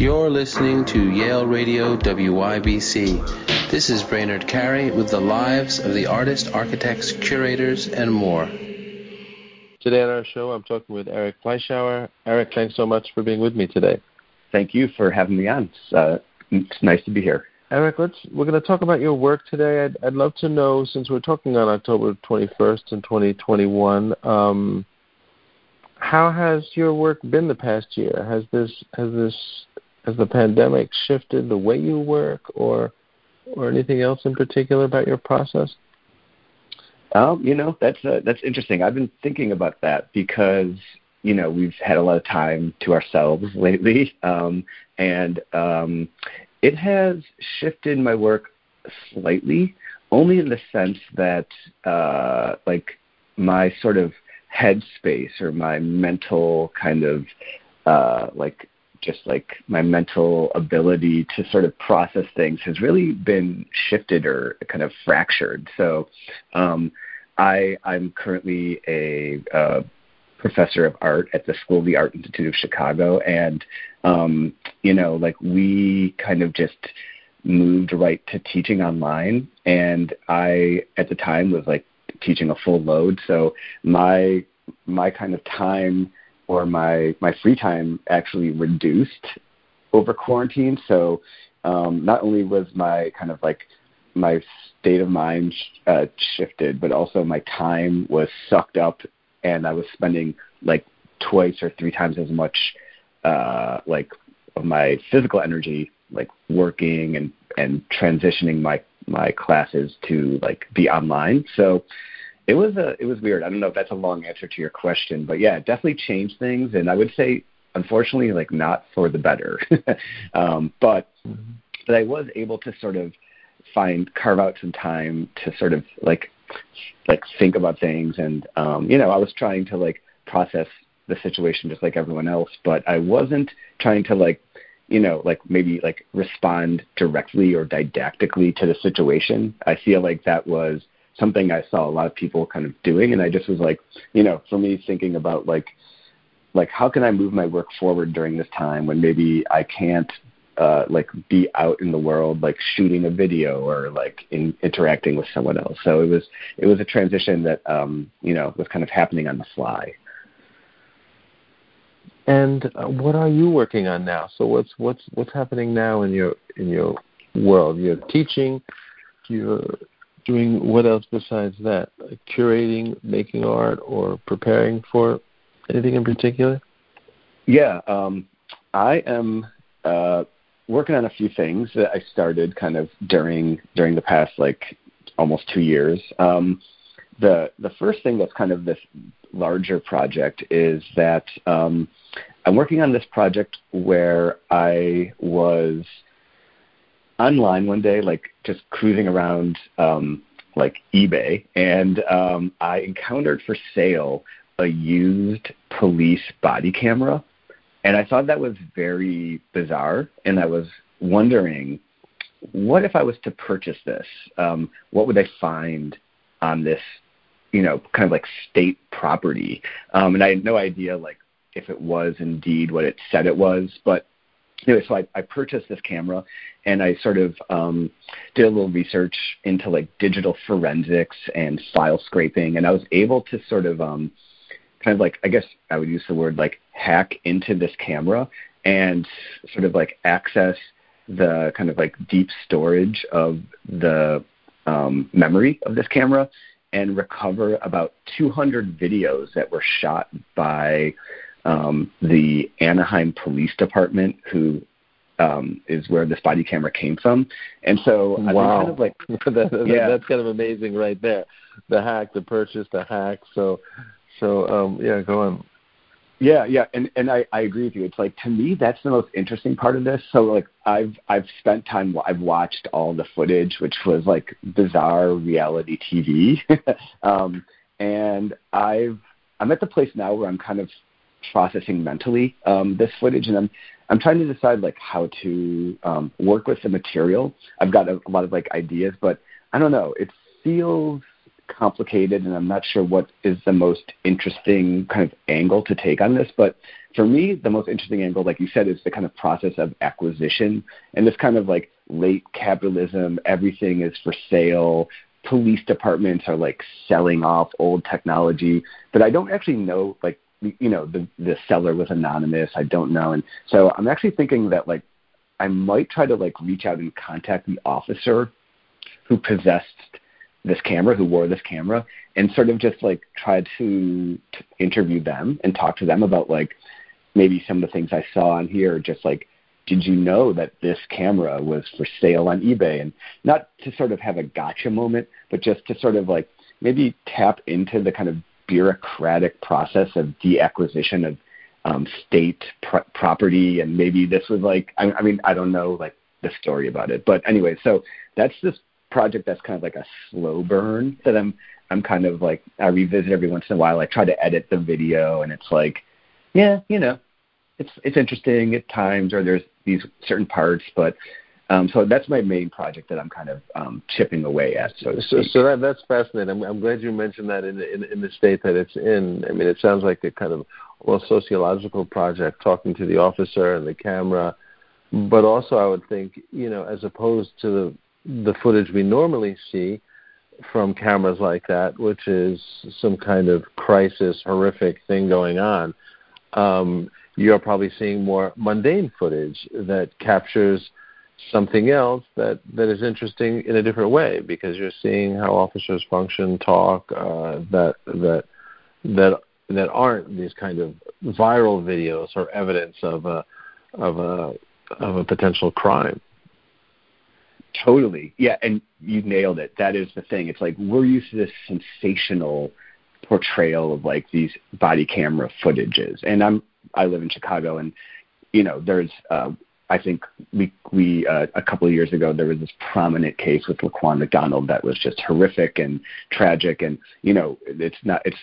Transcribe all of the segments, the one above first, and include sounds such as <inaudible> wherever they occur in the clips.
You're listening to Yale Radio WYBC. This is Brainard Carey with the lives of the artists, architects, curators, and more. Today on our show, I'm talking with Eric Fleischauer. Eric, thanks so much for being with me today. Thank you for having me on. It's, uh, it's nice to be here. Eric, let's we're going to talk about your work today. I'd, I'd love to know, since we're talking on October 21st in 2021, um, how has your work been the past year? Has this has this has the pandemic shifted the way you work, or or anything else in particular about your process? Um, you know, that's uh, that's interesting. I've been thinking about that because you know we've had a lot of time to ourselves <laughs> lately, um, and um, it has shifted my work slightly, only in the sense that uh, like my sort of headspace or my mental kind of uh, like just like my mental ability to sort of process things has really been shifted or kind of fractured. So um, I, I'm currently a, a professor of art at the School of the Art Institute of Chicago, and um, you know, like we kind of just moved right to teaching online, and I at the time was like teaching a full load, so my my kind of time or my my free time actually reduced over quarantine. So um, not only was my kind of like my state of mind uh, shifted, but also my time was sucked up, and I was spending like twice or three times as much uh, like of my physical energy, like working and and transitioning my my classes to like be online. So it was a it was weird. I don't know if that's a long answer to your question, but yeah, it definitely changed things, and I would say unfortunately like not for the better. <laughs> um, but but I was able to sort of find carve out some time to sort of like like think about things, and um, you know I was trying to like process the situation just like everyone else, but I wasn't trying to like you know, like maybe like respond directly or didactically to the situation. I feel like that was something I saw a lot of people kind of doing, and I just was like, you know, for me thinking about like, like how can I move my work forward during this time when maybe I can't uh, like be out in the world like shooting a video or like in, interacting with someone else. So it was it was a transition that um, you know was kind of happening on the fly. And uh, what are you working on now? So what's what's what's happening now in your in your world? You're teaching, you're doing what else besides that? Curating, making art, or preparing for anything in particular? Yeah, um, I am uh, working on a few things that I started kind of during during the past like almost two years. Um, the the first thing that's kind of this larger project is that um, I'm working on this project where I was online one day, like just cruising around um, like eBay, and um, I encountered for sale a used police body camera, and I thought that was very bizarre, and I was wondering, what if I was to purchase this? Um, what would I find on this, you know, kind of like state property? Um, and I had no idea like if it was indeed what it said it was, but anyway, so I, I purchased this camera and I sort of um, did a little research into like digital forensics and file scraping, and I was able to sort of um, kind of like I guess I would use the word like hack into this camera and sort of like access the kind of like deep storage of the um, memory of this camera and recover about 200 videos that were shot by um, the Anaheim Police Department, who um, is where this body camera came from. And so wow. kind of like <laughs> that, yeah. that's kind of amazing right there. The hack, the purchase, the hack. So so um, yeah, go on. Yeah, yeah, and and I, I agree with you. It's like to me that's the most interesting part of this. So like I've I've spent time I've watched all the footage, which was like bizarre reality TV, <laughs> um, and I've I'm at the place now where I'm kind of processing mentally um, this footage, and I'm I'm trying to decide like how to um, work with the material. I've got a, a lot of like ideas, but I don't know. It feels complicated, and I'm not sure what is the most interesting kind of angle to take on this. But for me, the most interesting angle, like you said, is the kind of process of acquisition and this kind of like late capitalism. Everything is for sale. Police departments are like selling off old technology, but I don't actually know like you know the the seller was anonymous. I don't know, and so I'm actually thinking that like I might try to like reach out and contact the officer who possessed this camera, who wore this camera, and sort of just like try to, to interview them and talk to them about like maybe some of the things I saw on here, just like did you know that this camera was for sale on eBay? And not to sort of have a gotcha moment, but just to sort of like maybe tap into the kind of bureaucratic process of deacquisition of um, state pr- property. And maybe this was like, I, I mean, I don't know like the story about it, but anyway, so that's this project that's kind of like a slow burn that I'm I'm kind of like I revisit every once in a while. I try to edit the video, and it's like, yeah, you know, it's it's interesting at times, or there's these certain parts, but um, so that's my main project that I'm kind of um, chipping away at. So, so, so that that's fascinating. I'm, I'm glad you mentioned that in, in in the state that it's in. I mean, it sounds like a kind of well sociological project, talking to the officer and the camera, but also I would think, you know, as opposed to the the footage we normally see from cameras like that, which is some kind of crisis, horrific thing going on. Um, you're probably seeing more mundane footage that captures something else that, that is interesting in a different way because you're seeing how officers function, talk, uh, that that that that aren't these kind of viral videos or evidence of a of a of a potential crime. Totally, yeah, and you nailed it. That is the thing. It's like we're used to this sensational portrayal of like these body camera footages, and I'm I live in Chicago, and you know, there's uh, I think we we uh, a couple of years ago there was this prominent case with Laquan McDonald that was just horrific and tragic, and you know, it's not it's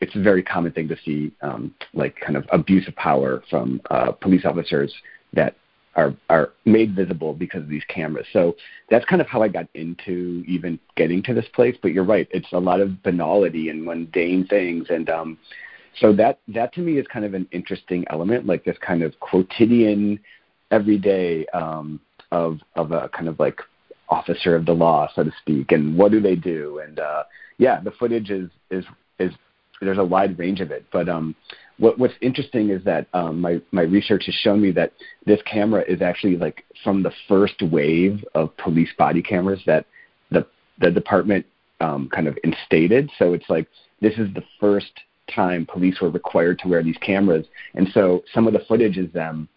it's a very common thing to see um, like kind of abuse of power from uh, police officers that are are made visible because of these cameras. So that's kind of how I got into even getting to this place. But you're right, it's a lot of banality and mundane things, and um, so that that to me is kind of an interesting element, like this kind of quotidian, everyday um, of of a kind of like officer of the law, so to speak, and what do they do? And uh, yeah, the footage is is is there's a wide range of it. But um, what, what's interesting is that um, my my research has shown me that this camera is actually like from the first wave of police body cameras that the the department um, kind of instated. So it's like this is the first time police were required to wear these cameras. And so some of the footage is them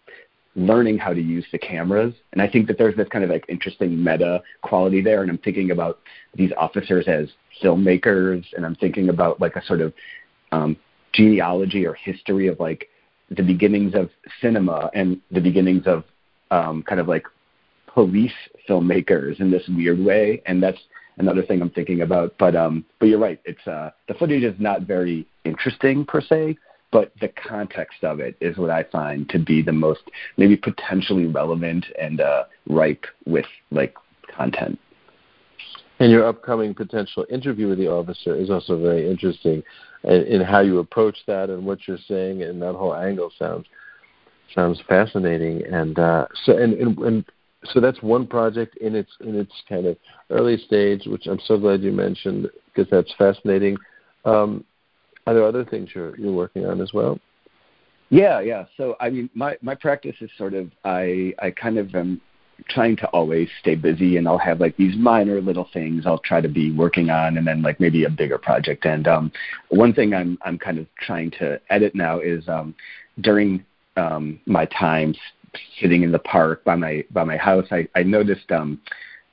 learning how to use the cameras. And I think that there's this kind of like interesting meta quality there. And I'm thinking about these officers as filmmakers, and I'm thinking about like a sort of um, genealogy or history of like the beginnings of cinema and the beginnings of um, kind of like police filmmakers in this weird way. And that's another thing I'm thinking about. But um, but you're right. It's uh, the footage is not very interesting per se, but the context of it is what I find to be the most maybe potentially relevant and uh, ripe with like content. And your upcoming potential interview with the officer is also very interesting in, in how you approach that and what you're saying, and that whole angle sounds sounds fascinating. And uh, so, and, and, and so that's one project in its in its kind of early stage, which I'm so glad you mentioned because that's fascinating. Um, are there other things you're you're working on as well? Yeah, yeah. So I mean, my my practice is sort of I I kind of am trying to always stay busy, and I'll have like these minor little things I'll try to be working on, and then like maybe a bigger project. And um, one thing I'm I'm kind of trying to edit now is um, during um, my time sitting in the park by my by my house, I, I noticed um,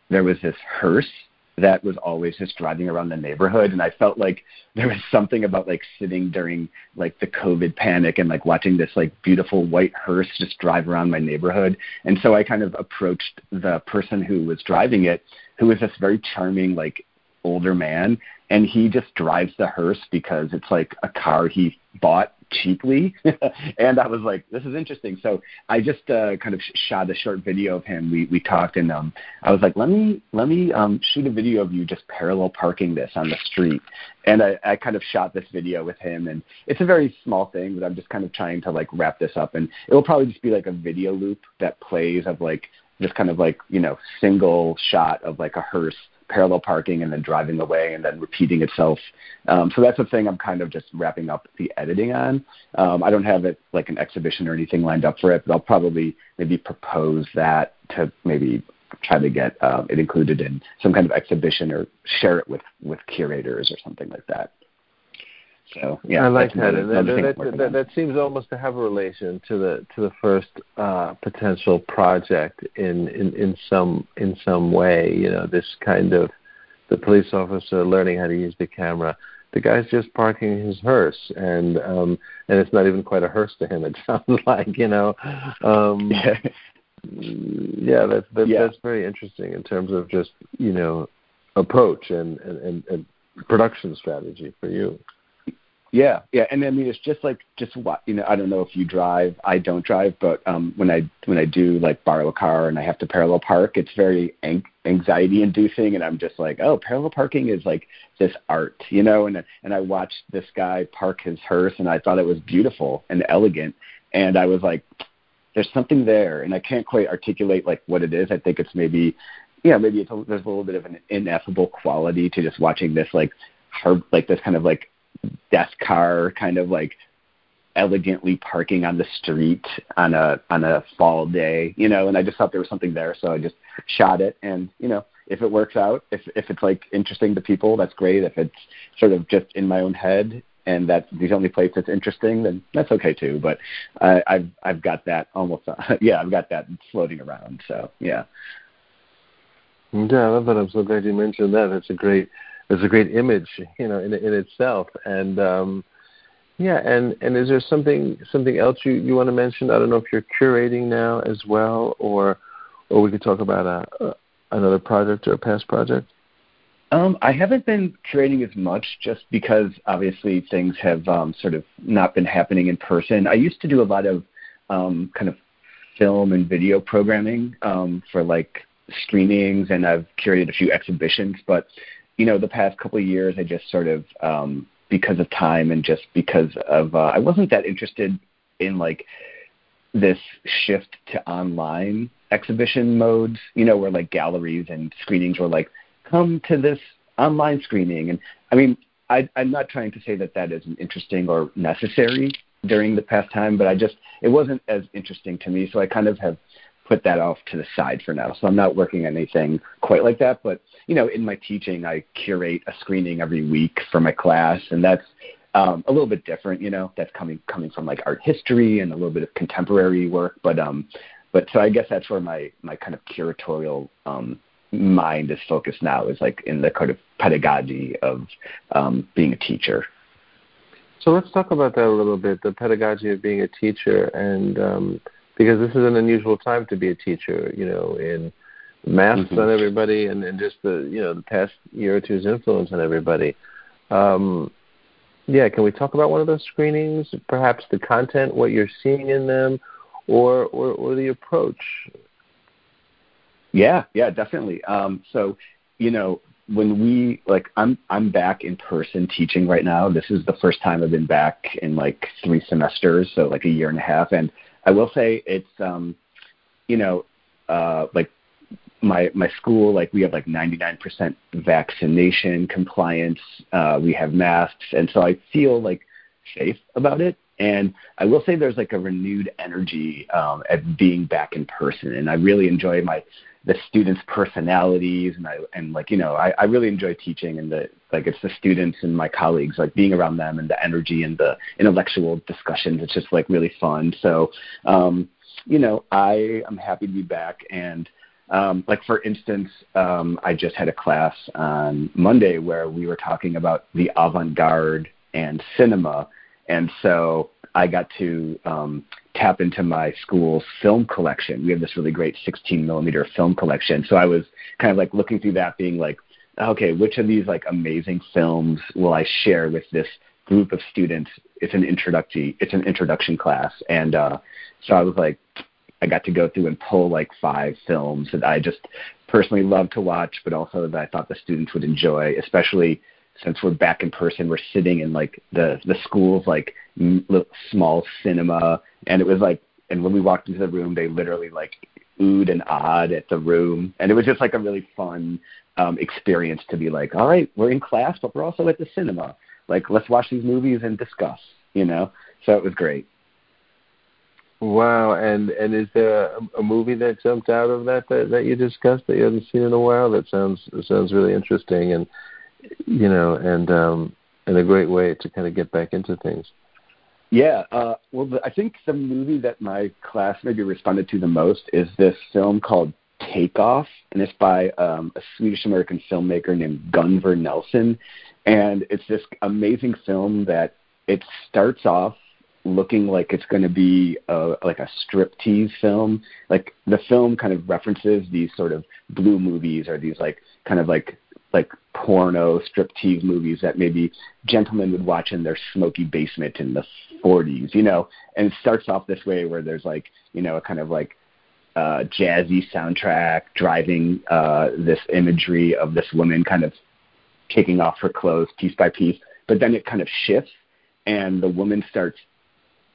there was this hearse that was always just driving around the neighborhood and I felt like there was something about like sitting during like the COVID panic and like watching this like beautiful white hearse just drive around my neighborhood. And so I kind of approached the person who was driving it, who was this very charming like older man and he just drives the hearse because it's like a car he bought cheaply. <laughs> And i was like this is interesting. So i just uh, kind of shot a short video of him. We we talked and um i was like let me let me um shoot a video of you just parallel parking this on the street. And i i kind of shot this video with him and it's a very small thing but i'm just kind of trying to like wrap this up. And it will probably just be like a video loop that plays of like this kind of like you know single shot of like a hearse parallel parking and then driving away and then repeating itself. Um, so that's the thing I'm kind of just wrapping up the editing on. Um, I don't have it like an exhibition or anything lined up for it, but I'll probably maybe propose that to maybe try to get uh, it included in some kind of exhibition or share it with with curators or something like that. So yeah, I like that. That, that, that, that, seems almost to have a relation to the to the first uh, potential project in, in in some in some way. You know, this kind of the police officer learning how to use the camera. The guy's just parking his hearse, and um, and it's not even quite a hearse to him. It <laughs> sounds like you know. Um, <laughs> yeah. yeah, that's that, yeah. that's very interesting in terms of just you know approach and, and, and, and production strategy for you. Yeah, yeah, and I mean it's just like just what you know. I don't know if you drive. I don't drive, but um, when I when I do like borrow a car and I have to parallel park, it's very ang- anxiety inducing, and I'm just like, oh, parallel parking is like this art, you know. And and I watched this guy park his hearse, and I thought it was beautiful and elegant, and I was like, there's something there, and I can't quite articulate like what it is. I think it's maybe, yeah, maybe it's a, there's a little bit of an ineffable quality to just watching this like hard, like this kind of like desk car kind of like elegantly parking on the street on a on a fall day, you know, and I just thought there was something there, so I just shot it and, you know, if it works out, if if it's like interesting to people, that's great. If it's sort of just in my own head and that's the only place that's interesting, then that's okay too. But I, I've I've got that almost uh, <laughs> yeah, I've got that floating around. So yeah. Yeah, I love that. I'm so glad you mentioned that. That's a great it's a great image, you know, in in itself. And um, yeah, and and is there something something else you you want to mention? I don't know if you're curating now as well, or or we could talk about a, a another project or a past project. Um, I haven't been curating as much just because obviously things have um, sort of not been happening in person. I used to do a lot of um, kind of film and video programming um, for like screenings, and I've curated a few exhibitions. But you know, the past couple of years, I just sort of, um, because of time and just because of, uh, I wasn't that interested in like this shift to online exhibition modes, you know, where like galleries and screenings were like, come to this online screening. And I mean, I, I'm not trying to say that that isn't interesting or necessary during the past time, but I just, it wasn't as interesting to me. So I kind of have put that off to the side for now. So I'm not working anything quite like that. But you know, in my teaching, I curate a screening every week for my class, and that's um, a little bit different. You know, that's coming coming from like art history and a little bit of contemporary work. But um, but so I guess that's where my my kind of curatorial um, mind is focused now is like in the kind of pedagogy of um, being a teacher. So let's talk about that a little bit, the pedagogy of being a teacher, and um, because this is an unusual time to be a teacher, you know, in masks mm-hmm. on everybody and, and just the you know the past year or two's influence on everybody. Um, yeah, can we talk about one of those screenings? Perhaps the content, what you're seeing in them, or or, or the approach. Yeah, yeah, definitely. Um, so, you know, when we like, I'm I'm back in person teaching right now. This is the first time I've been back in like three semesters, so like a year and a half, and I will say it's um, you know, uh, like my my school, like we have like 99% vaccination compliance. Uh, we have masks, and so I feel like safe about it. And I will say there's like a renewed energy um, at being back in person, and I really enjoy my the students' personalities, and I and like you know I, I really enjoy teaching, and the like it's the students and my colleagues like being around them and the energy and the intellectual discussions. It's just like really fun. So um, you know I am happy to be back and. Um, like for instance, um, I just had a class on Monday where we were talking about the avant-garde and cinema, and so I got to um, tap into my school's film collection. We have this really great 16 millimeter film collection. So I was kind of like looking through that, being like, okay, which of these like amazing films will I share with this group of students. It's an introductory it's an introduction class, and uh, so I was like, I got to go through and pull like five films that I just personally love to watch, but also that I thought the students would enjoy, especially since we're back in person. We're sitting in like the the school's like small cinema, and it was like, and when we walked into the room, they literally like oohed and awed at the room, and it was just like a really fun um, experience to be like, all right, we're in class, but we're also at the cinema. Like, let's watch these movies and discuss, you know. So it was great. Wow, and and is there a, a movie that jumped out of that, that that you discussed that you haven't seen in a while? That sounds sounds really interesting, and you know, and um, and a great way to kind of get back into things. Yeah, uh, well, the, I think the movie that my class maybe responded to the most is this film called Takeoff, and it's by um, a Swedish American filmmaker named Gunvor Nelson, and it's this amazing film that it starts off looking like it's going to be a, like a striptease film. Like the film kind of references these sort of blue movies or these like kind of like like porno striptease movies that maybe gentlemen would watch in their smoky basement in the 40s, you know. And it starts off this way where there's like you know a kind of like uh, jazzy soundtrack driving uh, this imagery of this woman kind of taking off her clothes piece by piece. But then it kind of shifts, and the woman starts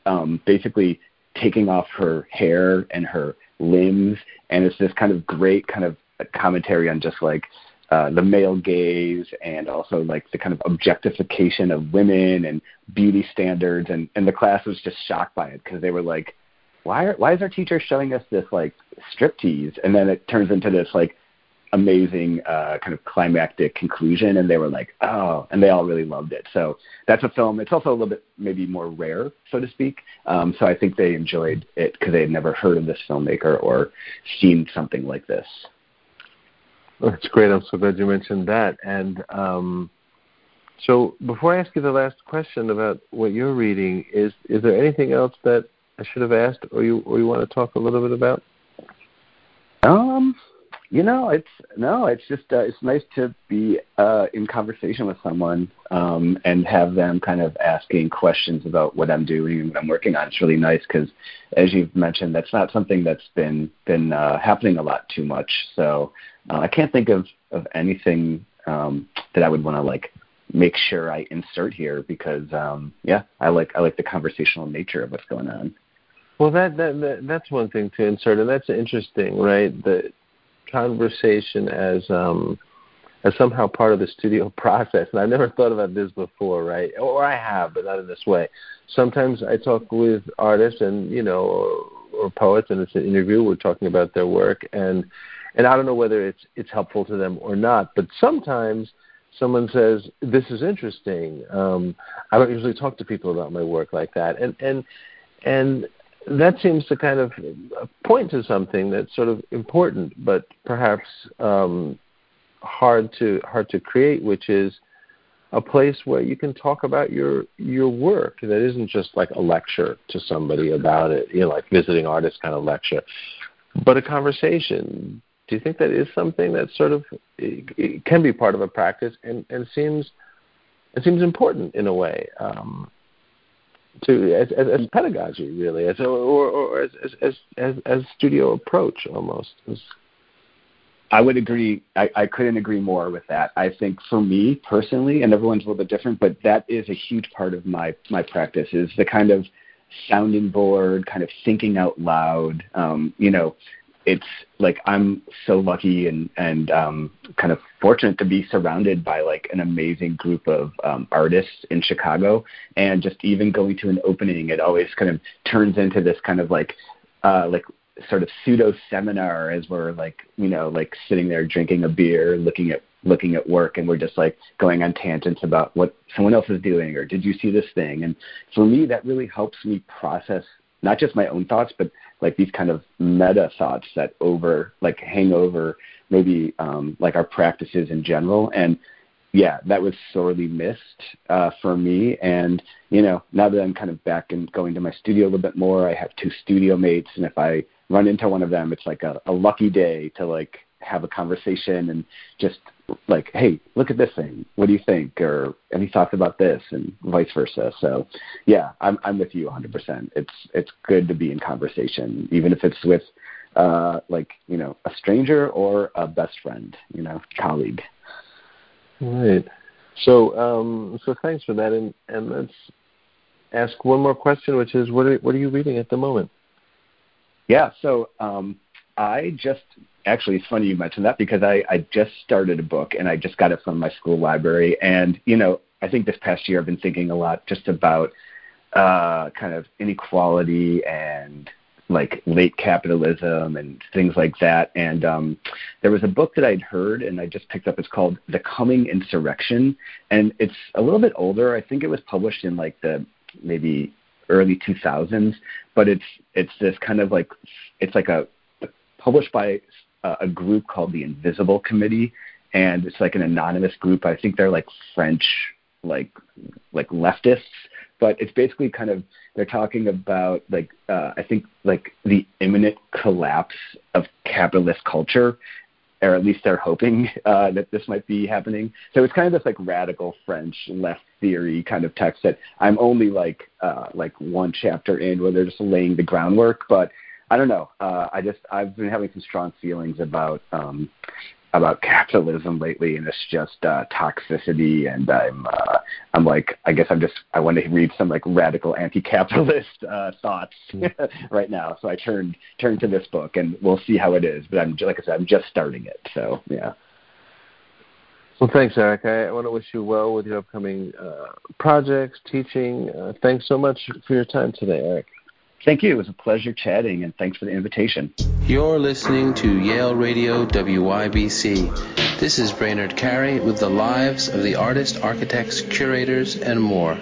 um, basically taking off her hair and her limbs, and it's this kind of great kind of commentary on just like uh, the male gaze and also like the kind of objectification of women and beauty standards, and and the class was just shocked by it because they were like, why are, why is our teacher showing us this like striptease, and then it turns into this like amazing uh, kind of climactic conclusion, and they were like, oh, and they all really loved it. So that's a film. It's also a little bit maybe more rare, so to speak. Um, so I think they enjoyed it because they had never heard of this filmmaker or seen something like this. That's great. I'm so glad you mentioned that. And um, so before I ask you the last question about what you're reading, is is there anything else that I should have asked, or you or you want to talk a little bit about? Um, you know, it's no, it's just uh, it's nice to be uh, in conversation with someone um, and have them kind of asking questions about what I'm doing and what I'm working on. It's really nice because, as you've mentioned, that's not something that's been been uh, happening a lot too much. So uh, I can't think of of anything um, that I would want to like make sure I insert here because um, yeah, I like I like the conversational nature of what's going on. Well, that, that that that's one thing to insert, and that's interesting, right? The conversation as um, as somehow part of the studio <laughs> process. And I've never thought about this before, right? Or I have, but not in this way. Sometimes I talk with artists and you know, or, or poets, and it's an interview. We're talking about their work, and and I don't know whether it's it's helpful to them or not. But sometimes someone says this is interesting. Um, I don't usually talk to people about my work like that, and and and that seems to kind of point to something that's sort of important, but perhaps um, hard to hard to create, which is a place where you can talk about your your work that isn't just like a lecture to somebody about it, you know, like visiting artist kind of lecture, but a conversation. Do you think that is something that sort of it, can be part of a practice and, and seems it seems important in a way? Um, to as, as, as pedagogy really as or, or as, as as as studio approach almost I would agree. I, I couldn't agree more with that. I think for me personally, and everyone's a little bit different, but that is a huge part of my my practice is the kind of sounding board, kind of thinking out loud. Um, you know, it's like I'm so lucky and and um, kind of fortunate to be surrounded by like an amazing group of um, artists in Chicago, and just even going to an opening, it always kind of turns into this kind of like uh, like sort of pseudo seminar as we're like you know like sitting there drinking a beer, looking at looking at work, and we're just like going on tangents about what someone else is doing or did you see this thing, and for me that really helps me process not just my own thoughts, but like these kind of meta thoughts that over like hang over maybe um, like our practices in general. And yeah that was sorely missed uh, for me. And you know now that i'm kind of back and going to my studio a little bit more i have two studio mates. And if i run into one of them it's like a, a lucky day to like have a conversation and just like, hey, look at this thing. What do you think? Or any thoughts about this, and vice versa. So, yeah, I'm I'm with you 100%. It's it's good to be in conversation, even if it's with uh, like you know a stranger or a best friend, you know, colleague. Right. So um, so thanks for that, and and let's ask one more question, which is what are what are you reading at the moment? Yeah. So um, I just actually it's funny you mentioned that because I, I just started a book and I just got it from my school library and you know I think this past year I've been thinking a lot just about uh, kind of inequality and like late capitalism and things like that. And um, there was a book that I'd heard and I just picked up. It's called The Coming Insurrection, and it's a little bit older. I think it was published in like the maybe early 2000s, but it's it's this kind of like it's like a published by a group called the Invisible Committee, and it's like an anonymous group. I think they're like French, like like leftists, but it's basically kind of they're talking about like uh, I think like the imminent collapse of capitalist culture, or at least they're hoping uh, that this might be happening. So it's kind of this like radical French left theory kind of text that I'm only like uh, like one chapter in where they're just laying the groundwork, but I don't know. Uh, I just I've been having some strong feelings about um, about capitalism lately, and it's just uh, toxicity. And I'm uh, I'm like I guess I'm just I want to read some like radical anti-capitalist uh, thoughts <laughs> right now. So I turned turned to this book, and we'll see how it is. But I'm like I said, I'm just starting it. So yeah. Well, thanks, Eric. I want to wish you well with your upcoming uh, projects, teaching. Uh, thanks so much for your time today, Eric. Thank you. It was a pleasure chatting, and thanks for the invitation. You're listening to Yale Radio WYBC. This is Brainard Carey with the lives of the artists, architects, curators, and more.